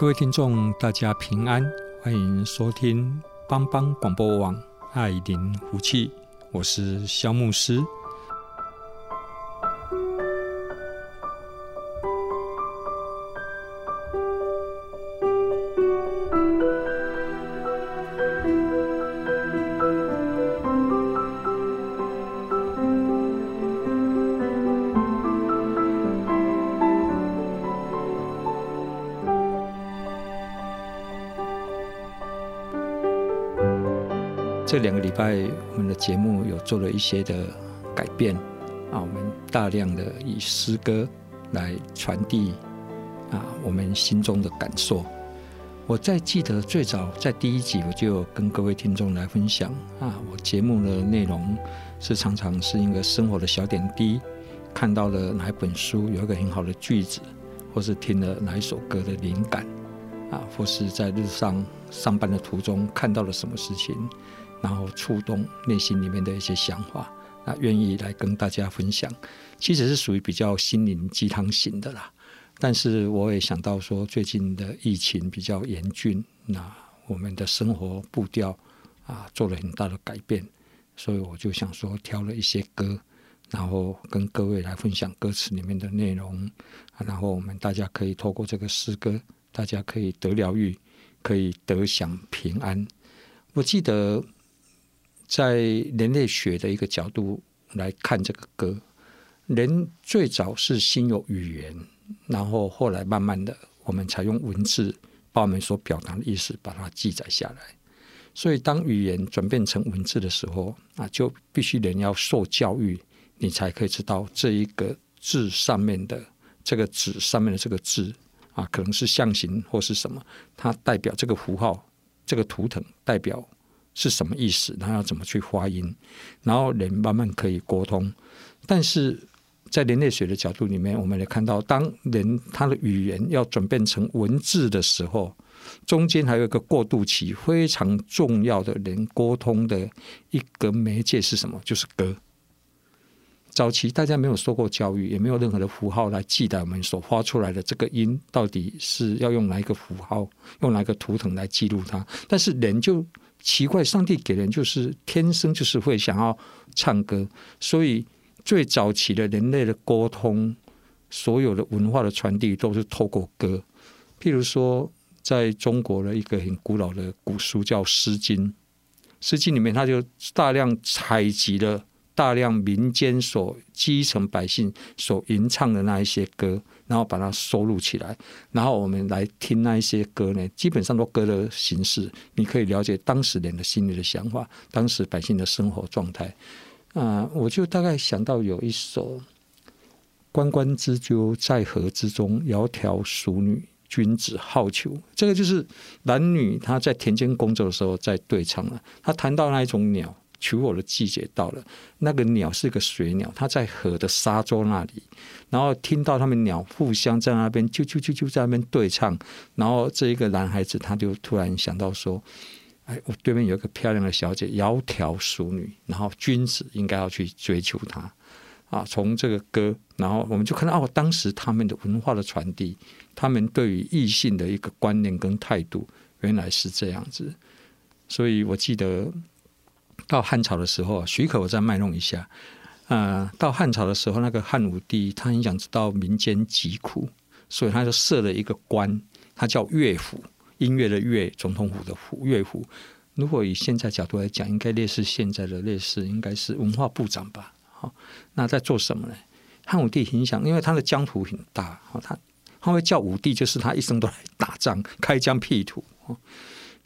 各位听众，大家平安，欢迎收听帮帮广播网爱灵福气，我是肖牧师。礼拜，我们的节目有做了一些的改变啊，我们大量的以诗歌来传递啊我们心中的感受。我在记得最早在第一集，我就跟各位听众来分享啊，我节目的内容是常常是一个生活的小点滴，看到了哪一本书有一个很好的句子，或是听了哪一首歌的灵感啊，或是在日上上班的途中看到了什么事情。然后触动内心里面的一些想法，那愿意来跟大家分享，其实是属于比较心灵鸡汤型的啦。但是我也想到说，最近的疫情比较严峻，那我们的生活步调啊做了很大的改变，所以我就想说挑了一些歌，然后跟各位来分享歌词里面的内容，啊然后我们大家可以透过这个诗歌，大家可以得疗愈，可以得享平安。我记得。在人类学的一个角度来看这个歌，人最早是先有语言，然后后来慢慢的，我们才用文字把我们所表达的意思把它记载下来。所以当语言转变成文字的时候，啊，就必须人要受教育，你才可以知道这一个字上面的这个纸上面的这个字啊，可能是象形或是什么，它代表这个符号，这个图腾代表。是什么意思？然后要怎么去发音？然后人慢慢可以沟通。但是在人类学的角度里面，我们来看到，当人他的语言要转变成文字的时候，中间还有一个过渡期，非常重要的人沟通的一个媒介是什么？就是歌。早期大家没有受过教育，也没有任何的符号来记载我们所发出来的这个音到底是要用哪一个符号，用哪一个图腾来记录它。但是人就奇怪，上帝给人就是天生就是会想要唱歌，所以最早期的人类的沟通，所有的文化的传递都是透过歌。譬如说，在中国的一个很古老的古书叫《诗经》，《诗经》里面它就大量采集了。大量民间所基层百姓所吟唱的那一些歌，然后把它收录起来，然后我们来听那一些歌呢，基本上都歌的形式，你可以了解当时人的心里的想法，当时百姓的生活状态。啊、我就大概想到有一首“关关雉鸠，在河之中，窈窕淑女，君子好逑”。这个就是男女他在田间工作的时候在对唱了。他谈到那一种鸟。求偶的季节到了，那个鸟是个水鸟，它在河的沙洲那里，然后听到他们鸟互相在那边啾啾啾啾在那边对唱，然后这一个男孩子他就突然想到说：“哎，我对面有一个漂亮的小姐，窈窕淑女，然后君子应该要去追求她。”啊，从这个歌，然后我们就看到哦，当时他们的文化的传递，他们对于异性的一个观念跟态度，原来是这样子，所以我记得。到汉朝的时候，许可我再卖弄一下。啊、呃，到汉朝的时候，那个汉武帝他很想知道民间疾苦，所以他就设了一个官，他叫乐府，音乐的乐，总统府的府，乐府。如果以现在角度来讲，应该类似现在的类似，应该是文化部长吧。好，那在做什么呢？汉武帝很想，因为他的疆土很大，他他会叫武帝，就是他一生都来打仗，开疆辟土。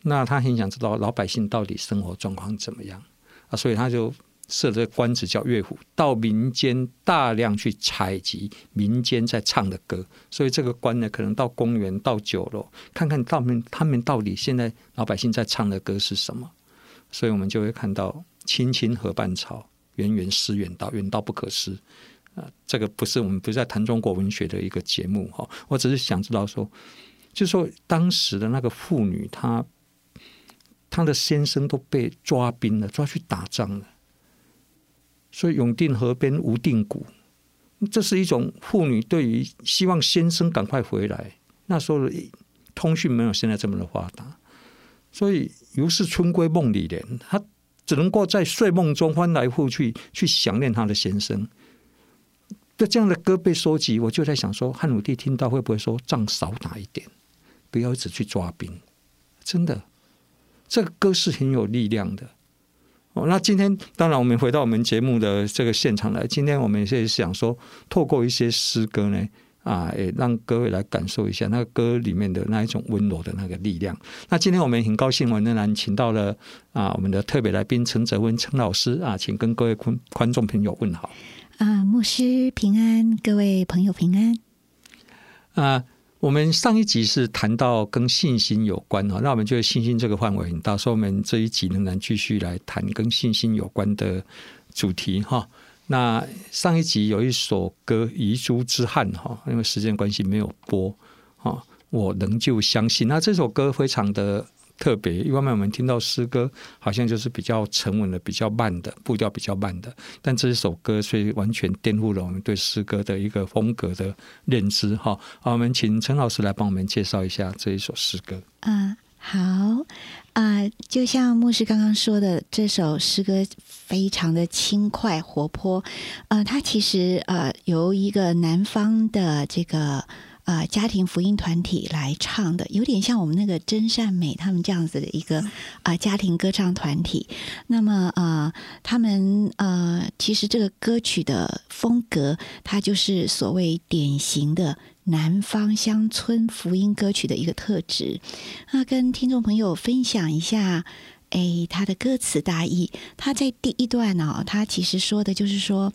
那他很想知道老百姓到底生活状况怎么样啊，所以他就设这个官职叫乐府，到民间大量去采集民间在唱的歌。所以这个官呢，可能到公园、到酒楼，看看他们他们到底现在老百姓在唱的歌是什么。所以我们就会看到“青青河畔草，远远思远道，远道不可思”。啊，这个不是我们不是在谈中国文学的一个节目哈，我只是想知道说，就说当时的那个妇女，她她的先生都被抓兵了，抓去打仗了，所以永定河边无定谷，这是一种妇女对于希望先生赶快回来。那时候通讯没有现在这么的发达，所以如是春闺梦里人，她只能够在睡梦中翻来覆去去想念她的先生。这这样的歌被收集，我就在想说，汉武帝听到会不会说仗少打一点，不要一直去抓兵？真的，这个歌是很有力量的。哦，那今天当然我们回到我们节目的这个现场来，今天我们也是想说，透过一些诗歌呢，啊，也让各位来感受一下那个歌里面的那一种温柔的那个力量。那今天我们很高兴，我们仍然请到了啊我们的特别来宾陈泽文陈老师啊，请跟各位观观众朋友问好。啊，牧师平安，各位朋友平安。啊，我们上一集是谈到跟信心有关哈，那我们觉得信心这个范围很大，所以我们这一集仍然继续来谈跟信心有关的主题哈。那上一集有一首歌《遗珠之憾》哈，因为时间关系没有播哈，我仍旧相信。那这首歌非常的。特别，一方面我们听到诗歌好像就是比较沉稳的、比较慢的步调，比较慢的。但这一首歌却完全颠覆了我们对诗歌的一个风格的认知。哈，好，我们请陈老师来帮我们介绍一下这一首诗歌。嗯，好啊，就像牧师刚刚说的，这首诗歌非常的轻快活泼。呃，它其实呃由一个南方的这个。啊、呃，家庭福音团体来唱的，有点像我们那个真善美他们这样子的一个啊、呃、家庭歌唱团体。那么啊、呃，他们呃，其实这个歌曲的风格，它就是所谓典型的南方乡村福音歌曲的一个特质。那跟听众朋友分享一下，哎，他的歌词大意。他在第一段呢、哦，他其实说的就是说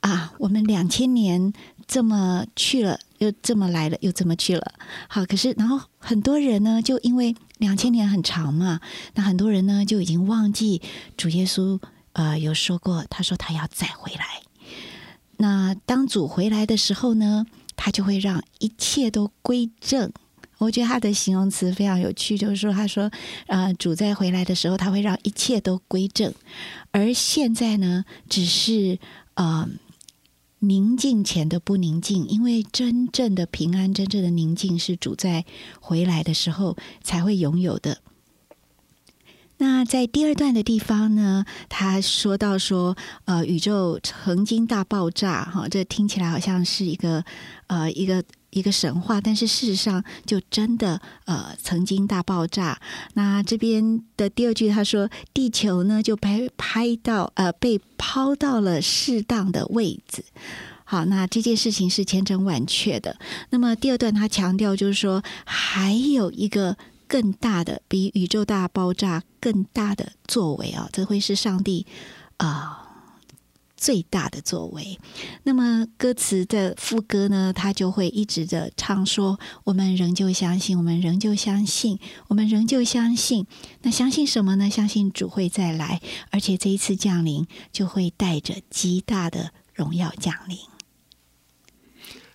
啊，我们两千年这么去了。又这么来了，又这么去了。好，可是然后很多人呢，就因为两千年很长嘛，那很多人呢就已经忘记主耶稣呃有说过，他说他要再回来。那当主回来的时候呢，他就会让一切都归正。我觉得他的形容词非常有趣，就是说他说呃主再回来的时候，他会让一切都归正。而现在呢，只是呃。宁静前的不宁静，因为真正的平安、真正的宁静是主在回来的时候才会拥有的。那在第二段的地方呢，他说到说，呃，宇宙曾经大爆炸，哈，这听起来好像是一个，呃，一个。一个神话，但是事实上就真的呃曾经大爆炸。那这边的第二句他说，地球呢就被拍到呃被抛到了适当的位置。好，那这件事情是千真万确的。那么第二段他强调就是说，还有一个更大的比宇宙大爆炸更大的作为啊，这会是上帝啊。最大的作为，那么歌词的副歌呢，他就会一直的唱说：“我们仍旧相信，我们仍旧相信，我们仍旧相信。那相信什么呢？相信主会再来，而且这一次降临就会带着极大的荣耀降临。”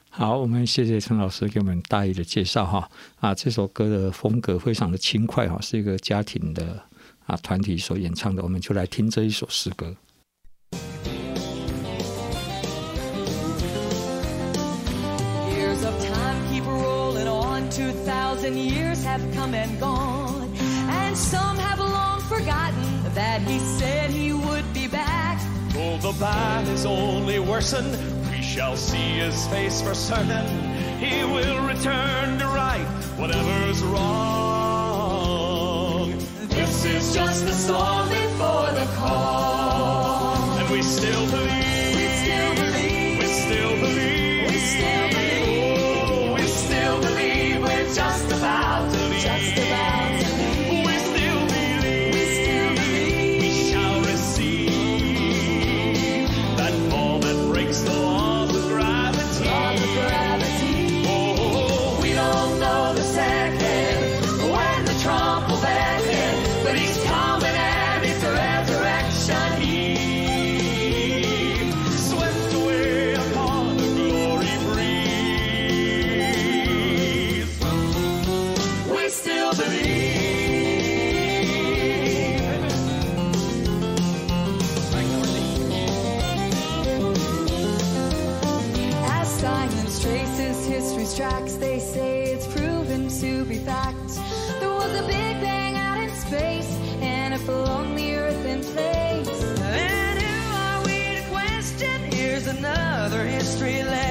好，我们谢谢陈老师给我们大意的介绍哈啊，这首歌的风格非常的轻快哈，是一个家庭的啊团体所演唱的，我们就来听这一首诗歌。Thousand years have come and gone, and some have long forgotten that he said he would be back. Though the bad is only worsened, we shall see his face for certain. He will return to right whatever's wrong. This is just the storm before the calm, and we still believe. We still believe. We still believe. We still believe. Oh, we still believe. We're just just street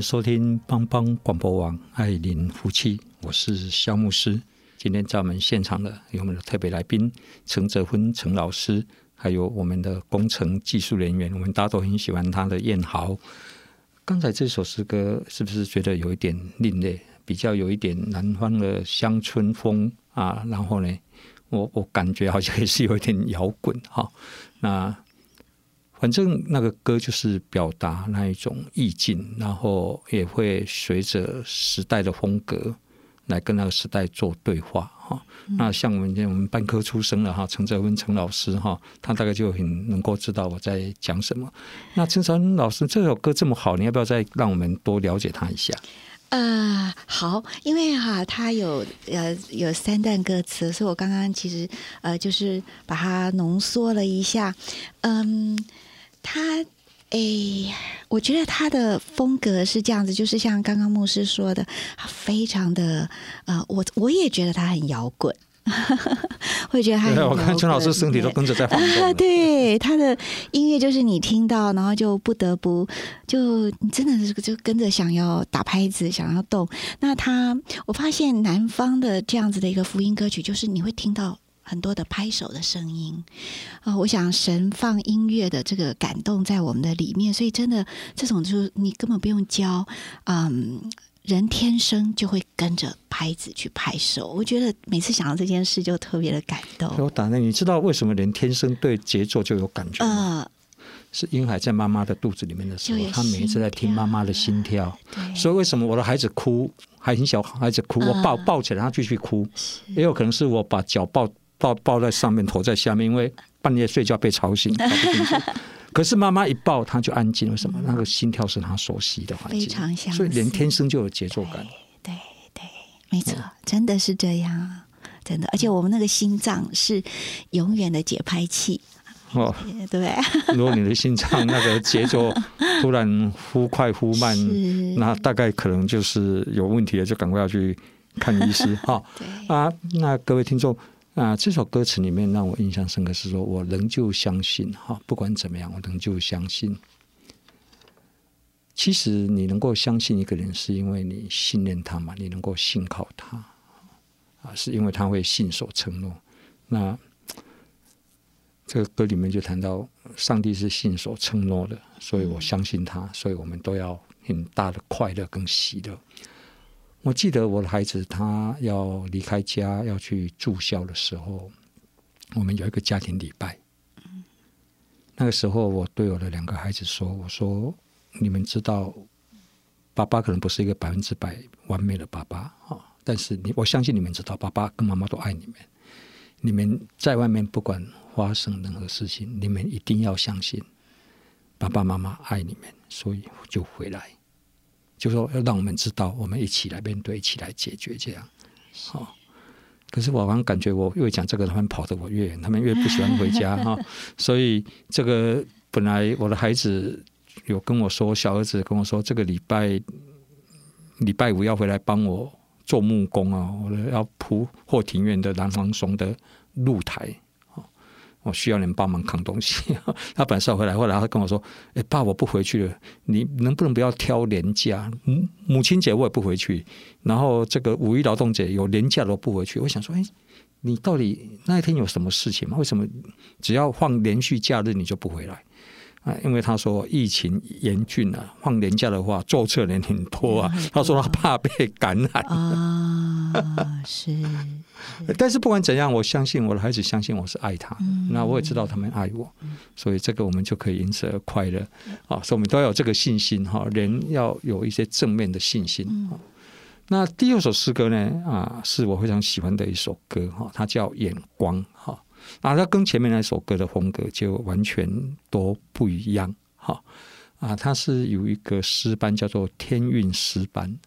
收听帮帮广播网爱邻福气，我是肖牧师。今天在我们现场的有我们的特别来宾陈泽坤陈老师，还有我们的工程技术人员，我们大家都很喜欢他的燕豪。刚才这首诗歌是不是觉得有一点另类，比较有一点南方的乡村风啊？然后呢，我我感觉好像也是有一点摇滚哈。那反正那个歌就是表达那一种意境，然后也会随着时代的风格来跟那个时代做对话哈。那像我们我们班科出身了哈，陈泽文陈老师哈，他大概就很能够知道我在讲什么。那陈泽文老师这首歌这么好，你要不要再让我们多了解他一下？呃，好，因为哈、啊，它有呃有三段歌词，所以我刚刚其实呃就是把它浓缩了一下，嗯，他诶，我觉得他的风格是这样子，就是像刚刚牧师说的，他非常的呃，我我也觉得他很摇滚。会觉得他，我看陈老师身体都跟着在晃动。啊，对，他的音乐就是你听到，然后就不得不就你真的是就跟着想要打拍子，想要动。那他，我发现南方的这样子的一个福音歌曲，就是你会听到很多的拍手的声音啊。我想神放音乐的这个感动在我们的里面，所以真的这种就是你根本不用教，嗯。人天生就会跟着拍子去拍手，我觉得每次想到这件事就特别的感动。我打那，你知道为什么人天生对节奏就有感觉吗？呃，是婴孩在妈妈的肚子里面的时候，他每一次在听妈妈的心跳。所以为什么我的孩子哭，还很小孩子哭，我抱抱起来他继续哭，也有可能是我把脚抱抱抱在上面，头在下面，因为半夜睡觉被吵醒。可是妈妈一抱他就安静，为什么？那个心跳是他熟悉的环境，非常相似所以连天生就有节奏感。对对，没错，真的是这样，真的。而且我们那个心脏是永远的节拍器，哦，对。如果你的心脏那个节奏突然忽快忽慢，那大概可能就是有问题了，就赶快要去看医师 哈。对啊，那各位听众。啊，这首歌词里面让我印象深刻是说，我仍旧相信哈，不管怎么样，我仍旧相信。其实你能够相信一个人，是因为你信任他嘛，你能够信靠他啊，是因为他会信守承诺。那这个歌里面就谈到，上帝是信守承诺的，所以我相信他，所以我们都要很大的快乐跟喜乐。我记得我的孩子他要离开家要去住校的时候，我们有一个家庭礼拜。那个时候，我对我的两个孩子说：“我说，你们知道，爸爸可能不是一个百分之百完美的爸爸啊，但是你，我相信你们知道，爸爸跟妈妈都爱你们。你们在外面不管发生任何事情，你们一定要相信，爸爸妈妈爱你们，所以就回来。”就说要让我们知道，我们一起来面对，一起来解决这样。好、哦，可是我好像感觉我越讲这个，他们跑得我越远，他们越不喜欢回家哈、哦。所以这个本来我的孩子有跟我说，小儿子跟我说，这个礼拜礼拜五要回来帮我做木工啊，我要铺后庭院的南方松的露台。我需要人帮忙扛东西。他本来要回来，后来他跟我说：“哎，爸，我不回去了。你能不能不要挑年假？母母亲节我也不回去。然后这个五一劳动节有年假都不回去。”我想说：“哎，你到底那一天有什么事情吗？为什么只要放连续假日你就不回来？”啊，因为他说疫情严峻啊，放年假的话，坐车人很多啊。他说他怕被感染啊，是。但是不管怎样，我相信我的孩子相信我是爱他，那我也知道他们爱我，所以这个我们就可以因此而快乐啊。所以我们都要有这个信心哈，人要有一些正面的信心。那第二首诗歌呢啊，是我非常喜欢的一首歌哈，它叫《眼光》哈。啊，它跟前面那首歌的风格就完全都不一样，哈啊，它是有一个诗班叫做天韵诗班，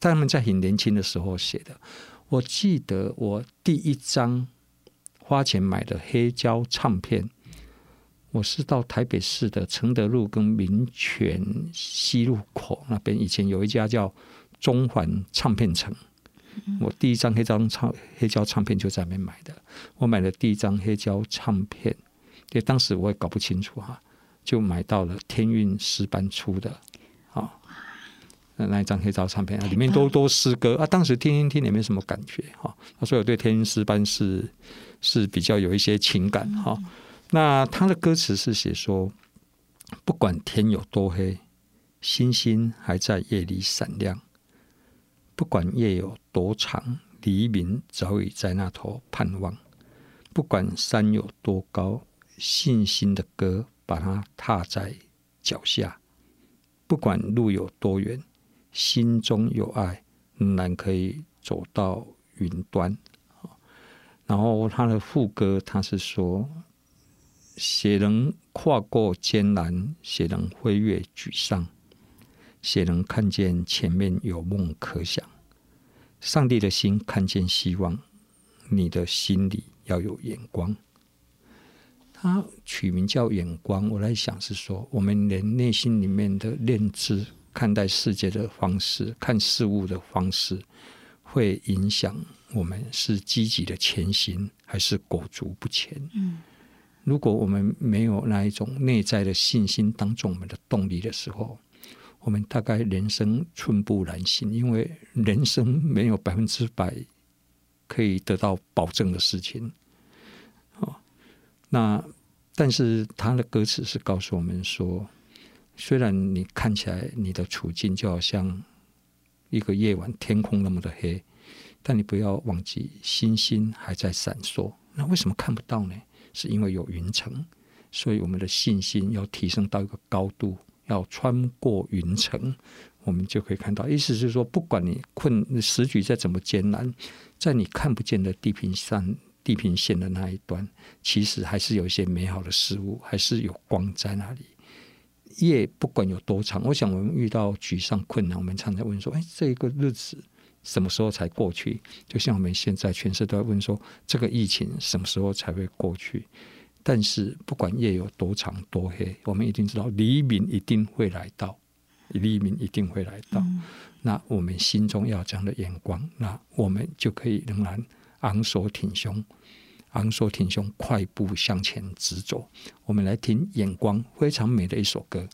他们在很年轻的时候写的。我记得我第一张花钱买的黑胶唱片，我是到台北市的承德路跟民权西路口那边，以前有一家叫中环唱片城。我第一张黑胶唱黑胶唱片就在那边买的。我买了第一张黑胶唱片，因为当时我也搞不清楚哈，就买到了天韵诗班出的，啊，那一张黑胶唱片啊，里面都都诗歌啊。当时听听听也没什么感觉哈，所以我对天韵诗班是是比较有一些情感哈。那他的歌词是写说，不管天有多黑，星星还在夜里闪亮。不管夜有多长，黎明早已在那头盼望；不管山有多高，信心的歌把它踏在脚下；不管路有多远，心中有爱，仍然可以走到云端。然后他的副歌，他是说：谁能跨过艰难？谁能飞越沮丧？谁能看见前面有梦可想？上帝的心看见希望，你的心里要有眼光。他取名叫眼光，我来想是说，我们连内心里面的认知、看待世界的方式、看事物的方式，会影响我们是积极的前行，还是裹足不前。嗯，如果我们没有那一种内在的信心当做我们的动力的时候，我们大概人生寸步难行，因为人生没有百分之百可以得到保证的事情。哦，那但是他的歌词是告诉我们说，虽然你看起来你的处境就好像一个夜晚天空那么的黑，但你不要忘记星星还在闪烁。那为什么看不到呢？是因为有云层，所以我们的信心要提升到一个高度。要穿过云层，我们就可以看到。意思是说，不管你困时局再怎么艰难，在你看不见的地平上。地平线的那一端，其实还是有一些美好的事物，还是有光在那里。夜不管有多长，我想我们遇到沮丧、困难，我们常常问说：“哎，这个日子什么时候才过去？”就像我们现在全世界都在问说：“这个疫情什么时候才会过去？”但是不管夜有多长多黑我们一定知道黎明一定会来到黎明一定会来到。那我们心中要这样的眼光那我们就可以仍然昂首挺胸昂首挺胸快步向前直走。我们来听眼光非常美的一首歌。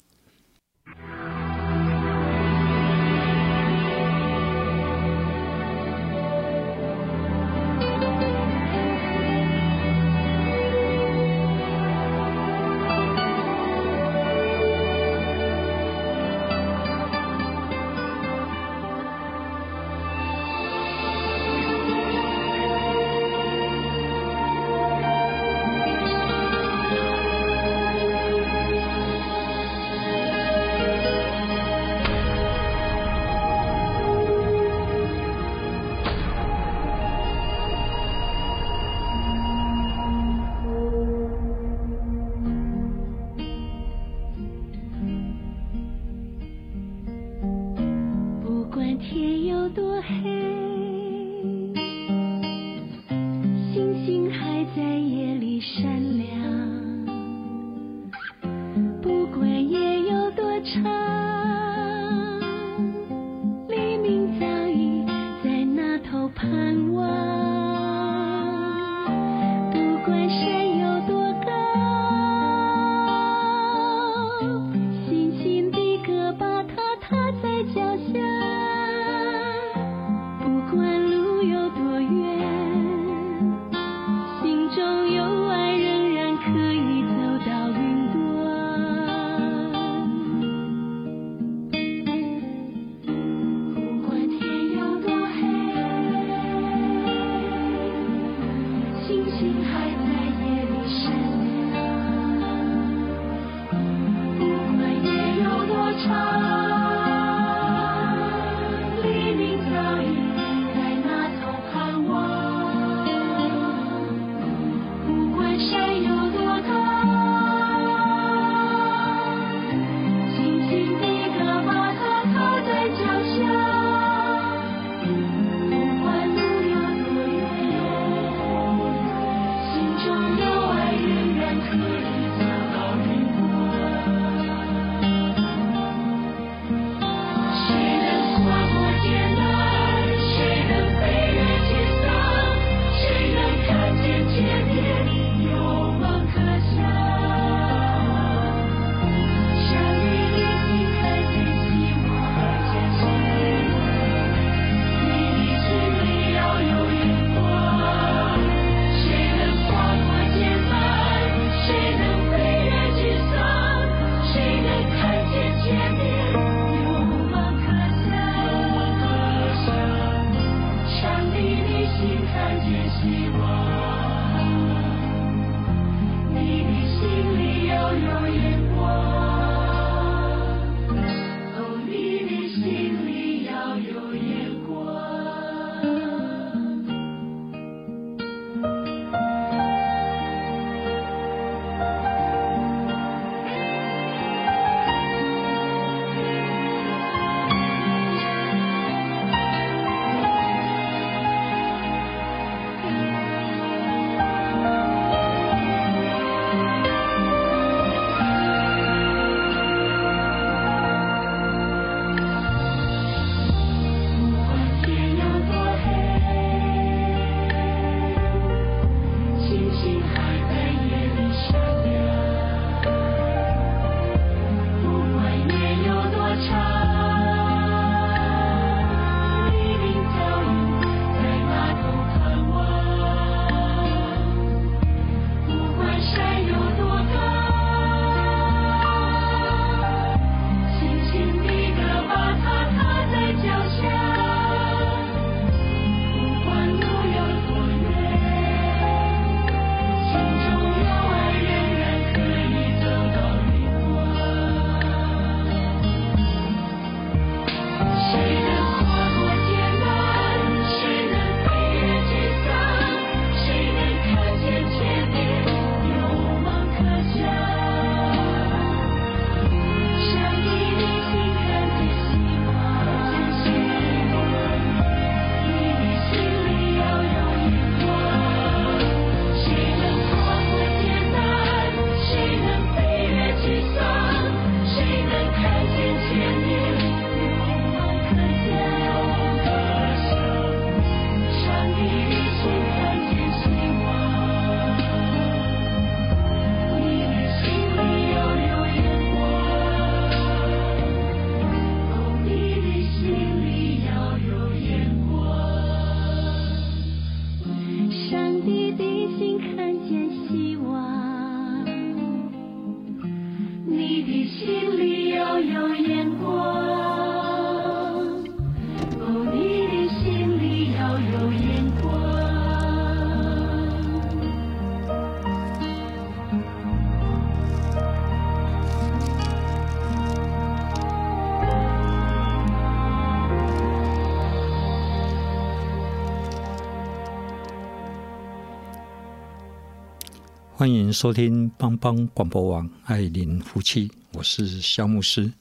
欢迎收听帮帮广播网爱邻福气，我是肖牧师。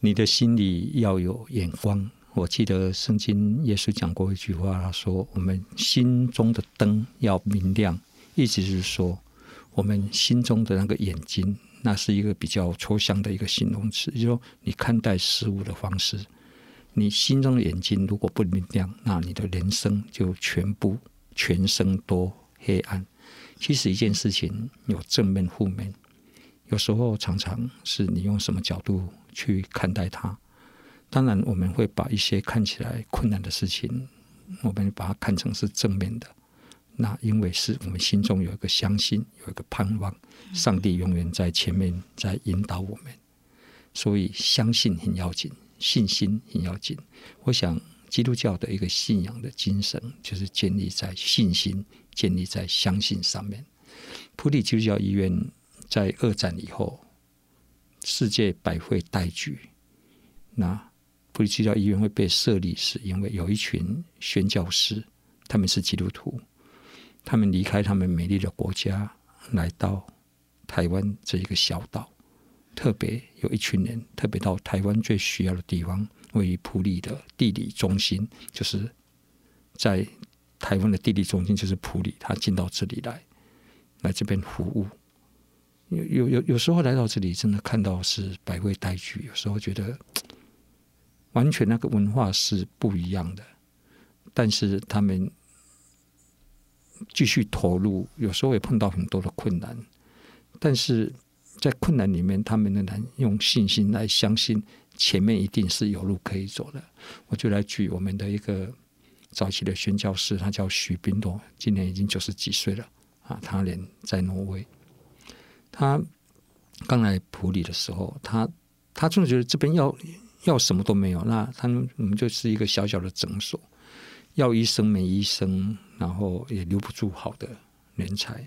你的心里要有眼光。我记得圣经耶稣讲过一句话，他说：“我们心中的灯要明亮。”意思是说，我们心中的那个眼睛，那是一个比较抽象的一个形容词，就是说你看待事物的方式。你心中的眼睛如果不明亮，那你的人生就全部全身都黑暗。其实一件事情有正面、负面，有时候常常是你用什么角度去看待它。当然，我们会把一些看起来困难的事情，我们把它看成是正面的。那因为是我们心中有一个相信，有一个盼望，上帝永远在前面在引导我们，所以相信很要紧，信心很要紧。我想，基督教的一个信仰的精神，就是建立在信心。建立在相信上面。普利基督教医院在二战以后，世界百废待举。那普利基督教医院会被设立，是因为有一群宣教师，他们是基督徒，他们离开他们美丽的国家，来到台湾这一个小岛。特别有一群人，特别到台湾最需要的地方，位于普里的地理中心，就是在。台湾的地理中心就是普里，他进到这里来，来这边服务。有有有有时候来到这里，真的看到是百味待举。有时候觉得完全那个文化是不一样的，但是他们继续投入，有时候也碰到很多的困难，但是在困难里面，他们仍然用信心来相信前面一定是有路可以走的。我就来举我们的一个。早期的宣教士，他叫许宾多，今年已经九十几岁了啊。他人在挪威，他刚来普里的时候，他他真的觉得这边要要什么都没有。那他们我们就是一个小小的诊所，要医生没医生，然后也留不住好的人才，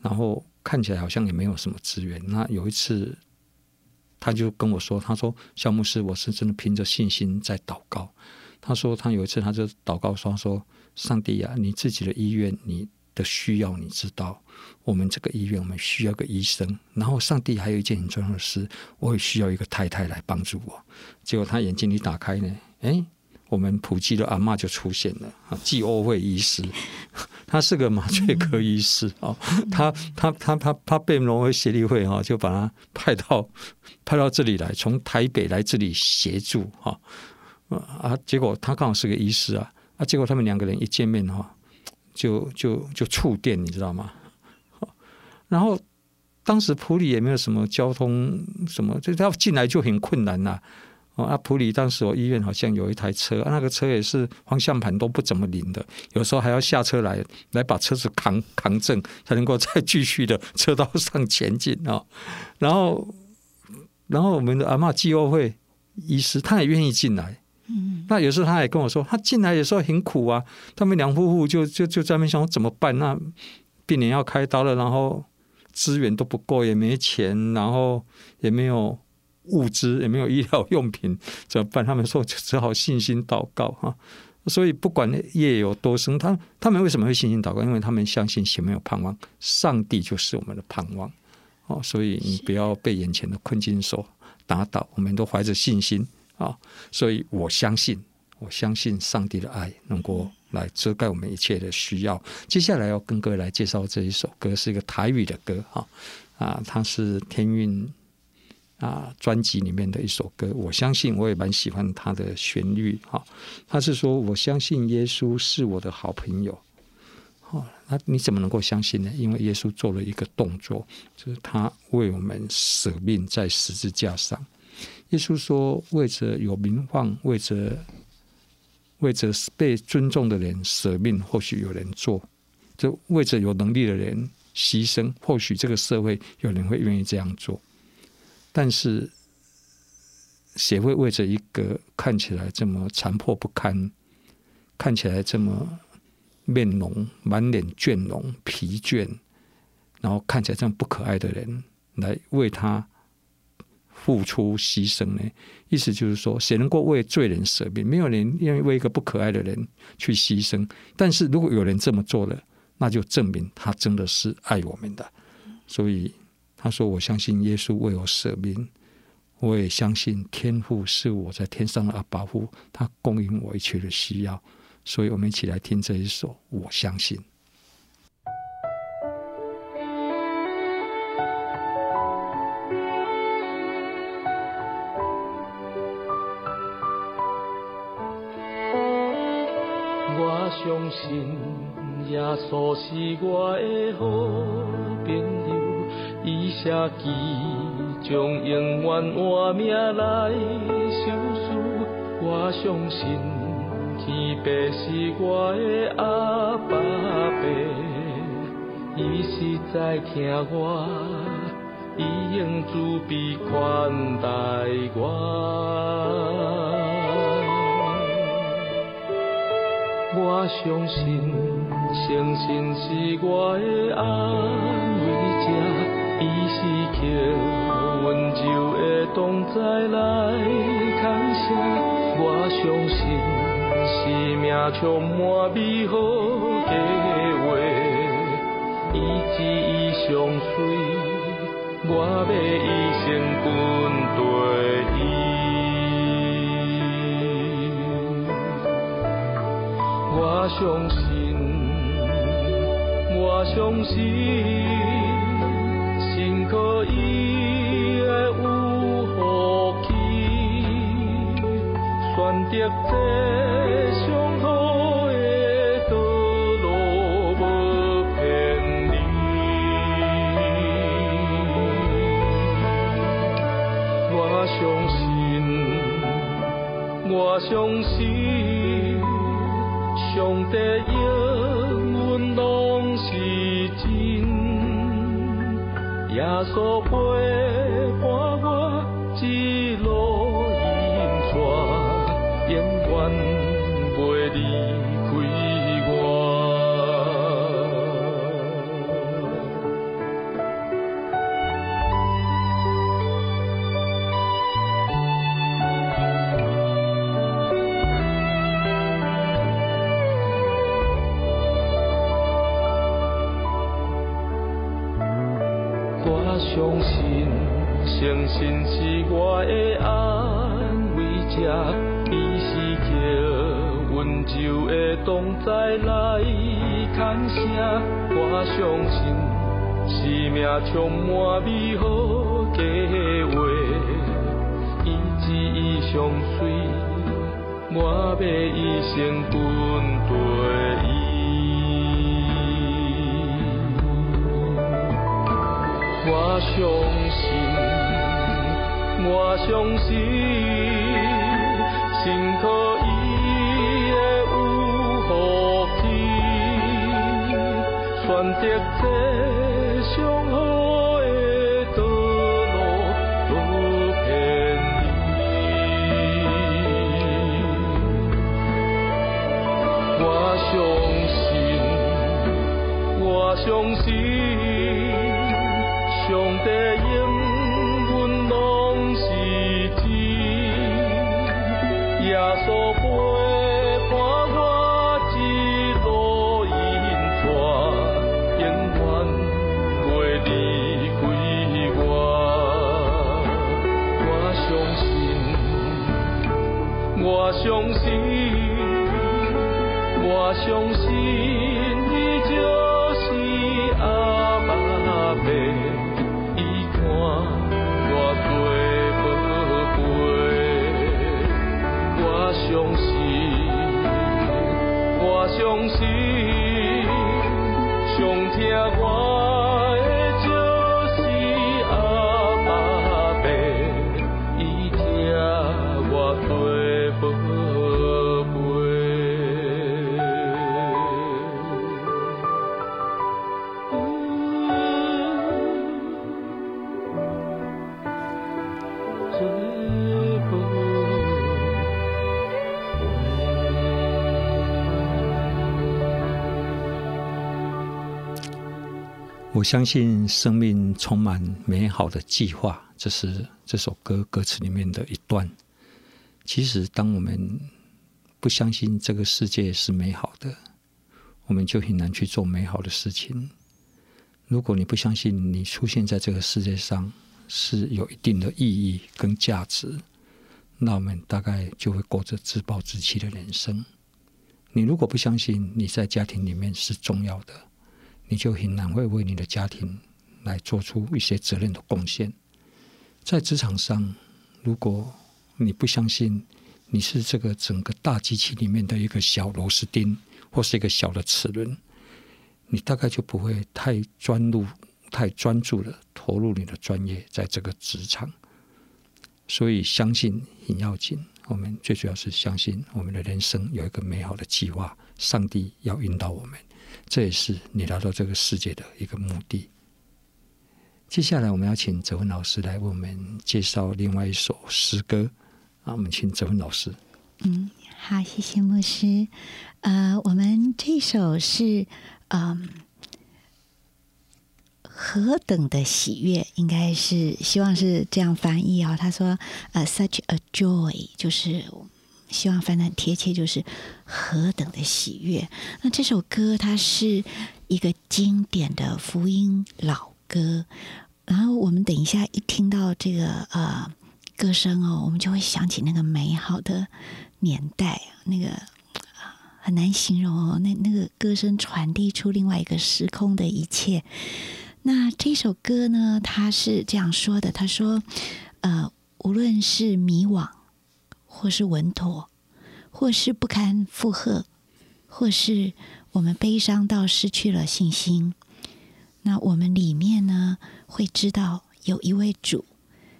然后看起来好像也没有什么资源。那有一次，他就跟我说：“他说，肖牧师，我是真的凭着信心在祷告。”他说：“他有一次，他就祷告说：‘说上帝呀、你自己的医院，你的需要你知道。我们这个医院，我们需要个医生。然后，上帝还有一件很重要的事，我也需要一个太太来帮助我。’结果他眼睛一打开呢，哎，我们普及的阿嬷就出现了啊，纪欧惠医师，他是个麻醉科医师啊。他他他他他被挪威协力会哈，就把他派到派到这里来，从台北来这里协助哈。”啊！结果他刚好是个医师啊！啊！结果他们两个人一见面哈，就就就触电，你知道吗？然后当时普里也没有什么交通，什么就他进来就很困难呐。啊！埔里当时我医院好像有一台车，那个车也是方向盘都不怎么灵的，有时候还要下车来来把车子扛扛正，才能够 再继续的车道上前进啊！然后，然后我们的阿嬷纪欧惠医师，他也愿意进来。嗯，那有时候他也跟我说，他进来有时候很苦啊。他们两夫妇就就就在那边想怎么办？那病人要开刀了，然后资源都不够，也没钱，然后也没有物资，也没有医疗用品，怎么办？他们说只好信心祷告哈。所以不管夜有多深，他他们为什么会信心祷告？因为他们相信前面有盼望，上帝就是我们的盼望。哦，所以你不要被眼前的困境所打倒，我们都怀着信心。啊，所以我相信，我相信上帝的爱能够来遮盖我们一切的需要。接下来要跟各位来介绍这一首歌，是一个台语的歌，哈啊，它是天韵啊专辑里面的一首歌。我相信，我也蛮喜欢它的旋律，哈。他是说，我相信耶稣是我的好朋友。好，那你怎么能够相信呢？因为耶稣做了一个动作，就是他为我们舍命在十字架上。耶稣说：“为着有名望，为着为着被尊重的人舍命，或许有人做；就为着有能力的人牺牲，或许这个社会有人会愿意这样做。但是，谁会为着一个看起来这么残破不堪、看起来这么面容满脸倦容、疲倦，然后看起来这么不可爱的人来为他？”付出牺牲呢？意思就是说，谁能够为罪人舍命？没有人愿意为一个不可爱的人去牺牲。但是如果有人这么做了，那就证明他真的是爱我们的。所以他说：“我相信耶稣为我舍命，我也相信天父是我在天上的阿爸父，他供应我一切的需要。”所以，我们一起来听这一首《我相信》。我相信耶稣是我的好朋友，伊舍己将永远换命来受死。我相信天父是我的阿爸爸，伊实在疼我，伊用慈悲款待我。我相信，相信是我的安慰者，伊是求温柔的同在来牵扯。我相信，生命充满美好计划，伊旨意上水，我要一生跟随伊。我相信，我相信，伊的有福气，选择这耶稣我相信，我相信，信靠伊的有福气，选择这上好相信生命充满美好的计划，这是这首歌歌词里面的一段。其实，当我们不相信这个世界是美好的，我们就很难去做美好的事情。如果你不相信你出现在这个世界上是有一定的意义跟价值，那我们大概就会过着自暴自弃的人生。你如果不相信你在家庭里面是重要的，你就很难会为你的家庭来做出一些责任的贡献。在职场上，如果你不相信你是这个整个大机器里面的一个小螺丝钉，或是一个小的齿轮，你大概就不会太专注、太专注的投入你的专业在这个职场。所以，相信很要紧。我们最主要是相信我们的人生有一个美好的计划，上帝要引导我们，这也是你来到这个世界的一个目的。接下来，我们要请泽文老师来为我们介绍另外一首诗歌。啊，我们请泽文老师。嗯，好，谢谢牧师。呃，我们这首是嗯。何等的喜悦，应该是希望是这样翻译、哦。他说：“呃、，such a joy，就是希望翻得很贴切，就是何等的喜悦。”那这首歌它是一个经典的福音老歌，然后我们等一下一听到这个呃歌声哦，我们就会想起那个美好的年代，那个很难形容哦，那那个歌声传递出另外一个时空的一切。那这首歌呢，它是这样说的：“他说，呃，无论是迷惘，或是稳妥，或是不堪负荷，或是我们悲伤到失去了信心，那我们里面呢，会知道有一位主，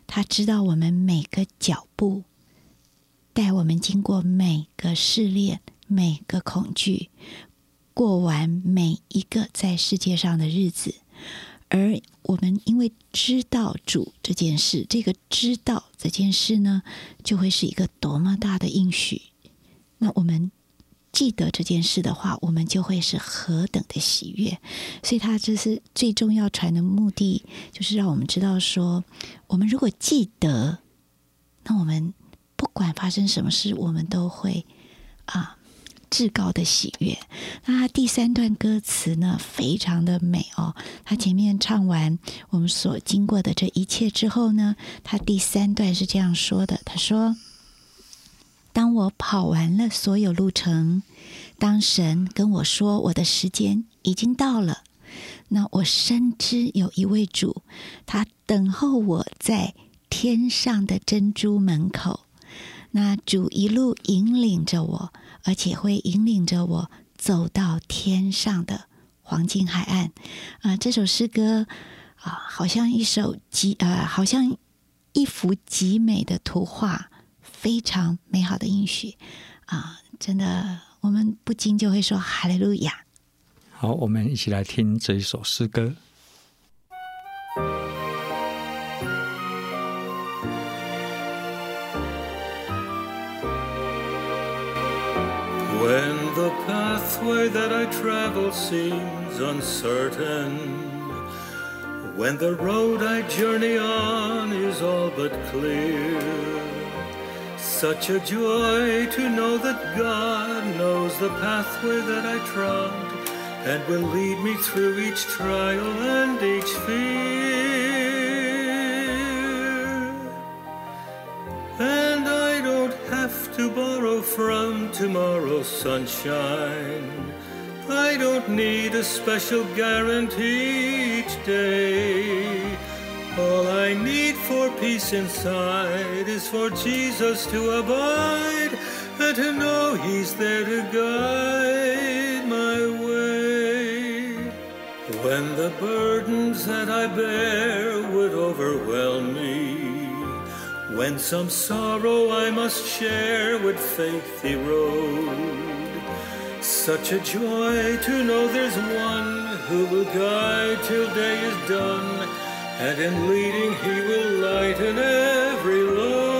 他知道我们每个脚步，带我们经过每个试炼、每个恐惧，过完每一个在世界上的日子。”而我们因为知道主这件事，这个知道这件事呢，就会是一个多么大的应许。那我们记得这件事的话，我们就会是何等的喜悦。所以，他这是最重要传的目的，就是让我们知道说，我们如果记得，那我们不管发生什么事，我们都会啊。至高的喜悦。那第三段歌词呢，非常的美哦。他前面唱完我们所经过的这一切之后呢，他第三段是这样说的：“他说，当我跑完了所有路程，当神跟我说我的时间已经到了，那我深知有一位主，他等候我在天上的珍珠门口。那主一路引领着我。”而且会引领着我走到天上的黄金海岸，啊、这首诗歌啊、好像一首极呃，好像一幅极美的图画，非常美好的应许啊、呃！真的，我们不禁就会说哈利路亚。好，我们一起来听这一首诗歌。When the pathway that I travel seems uncertain, when the road I journey on is all but clear, such a joy to know that God knows the pathway that I trod and will lead me through each trial and each fear. And I don't have to borrow from tomorrow's sunshine. I don't need a special guarantee each day. All I need for peace inside is for Jesus to abide and to know He's there to guide my way. When the burdens that I bear would overwhelm me, when some sorrow I must share would faith erode, such a joy to know there's one who will guide till day is done, and in leading he will lighten every load.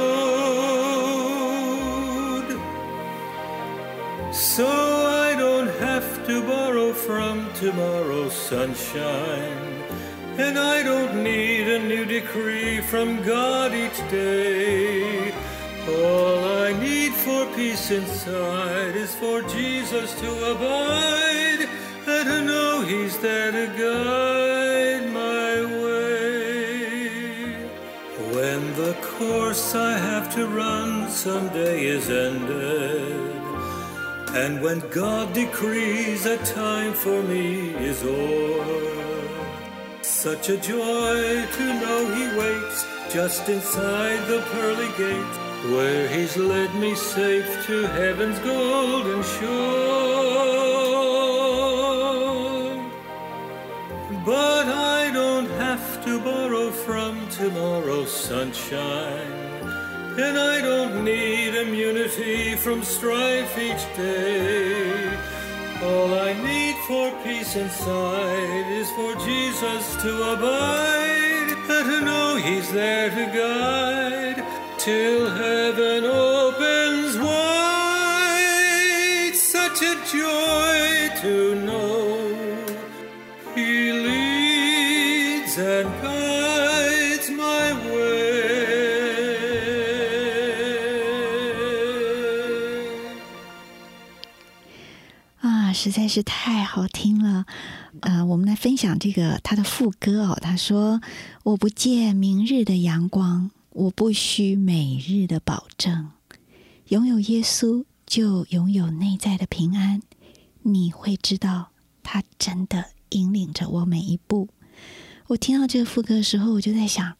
So I don't have to borrow from tomorrow's sunshine. And I don't need a new decree from God each day. All I need for peace inside is for Jesus to abide and to know He's there to guide course I have to run. Someday is ended, and when God decrees that time for me is o'er, such a joy to know He waits just inside the pearly gate, where He's led me safe to heaven's golden shore. But I don't have to borrow tomorrow's sunshine. And I don't need immunity from strife each day. All I need for peace inside is for Jesus to abide and to know He's there to guide till heaven opens wide. Such a joy to know 实在是太好听了。呃，我们来分享这个他的副歌哦。他说：“我不借明日的阳光，我不需每日的保证。拥有耶稣，就拥有内在的平安。你会知道，他真的引领着我每一步。”我听到这个副歌的时候，我就在想，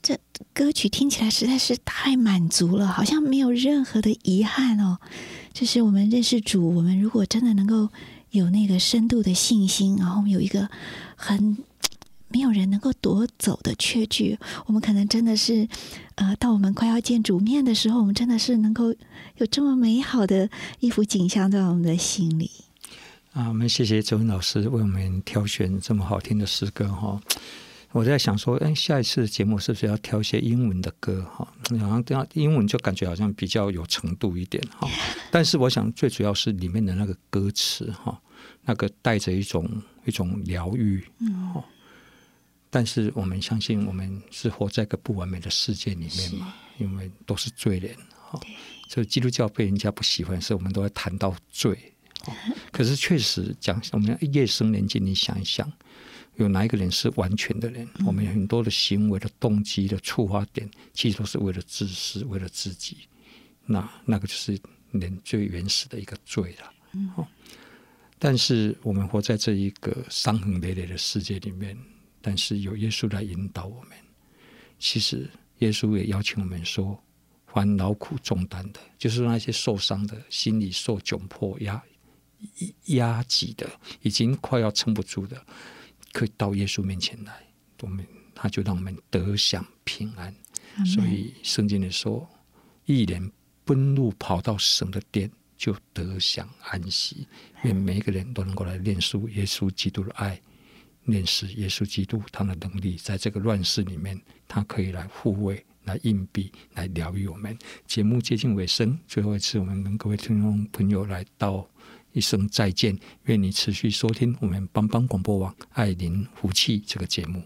这歌曲听起来实在是太满足了，好像没有任何的遗憾哦。就是我们认识主，我们如果真的能够有那个深度的信心，然后有一个很没有人能够夺走的确据，我们可能真的是，呃，到我们快要见主面的时候，我们真的是能够有这么美好的一幅景象在我们的心里。啊，我们谢谢周文老师为我们挑选这么好听的诗歌哈。我在想说，哎，下一次节目是不是要挑一些英文的歌哈？好像这样英文就感觉好像比较有程度一点哈。但是我想最主要是里面的那个歌词哈，那个带着一种一种疗愈。嗯。但是我们相信，我们是活在一个不完美的世界里面嘛，因为都是罪人哈。所以基督教被人家不喜欢，是我们都会谈到罪。可是确实讲，我们夜深人静，你想一想。有哪一个人是完全的人？嗯、我们有很多的行为的动机的触发点，其实都是为了自私，为了自己。那那个就是人最原始的一个罪了。嗯、哦，但是我们活在这一个伤痕累累的世界里面，但是有耶稣来引导我们。其实耶稣也邀请我们说：“凡劳苦重担的，就是那些受伤的、心里受窘迫、压压挤的，已经快要撑不住的。”可以到耶稣面前来，我们他就让我们得享平安。所以圣经里说，一人奔路跑到神的殿，就得享安息。愿每一个人都能够来念书耶稣基督的爱，念识耶稣基督他的能力，在这个乱世里面，他可以来护卫、来荫庇、来疗愈我们。节目接近尾声，最后一次，我们跟各位听众朋友来到。一声再见，愿你持续收听我们帮帮广播网爱您福气这个节目。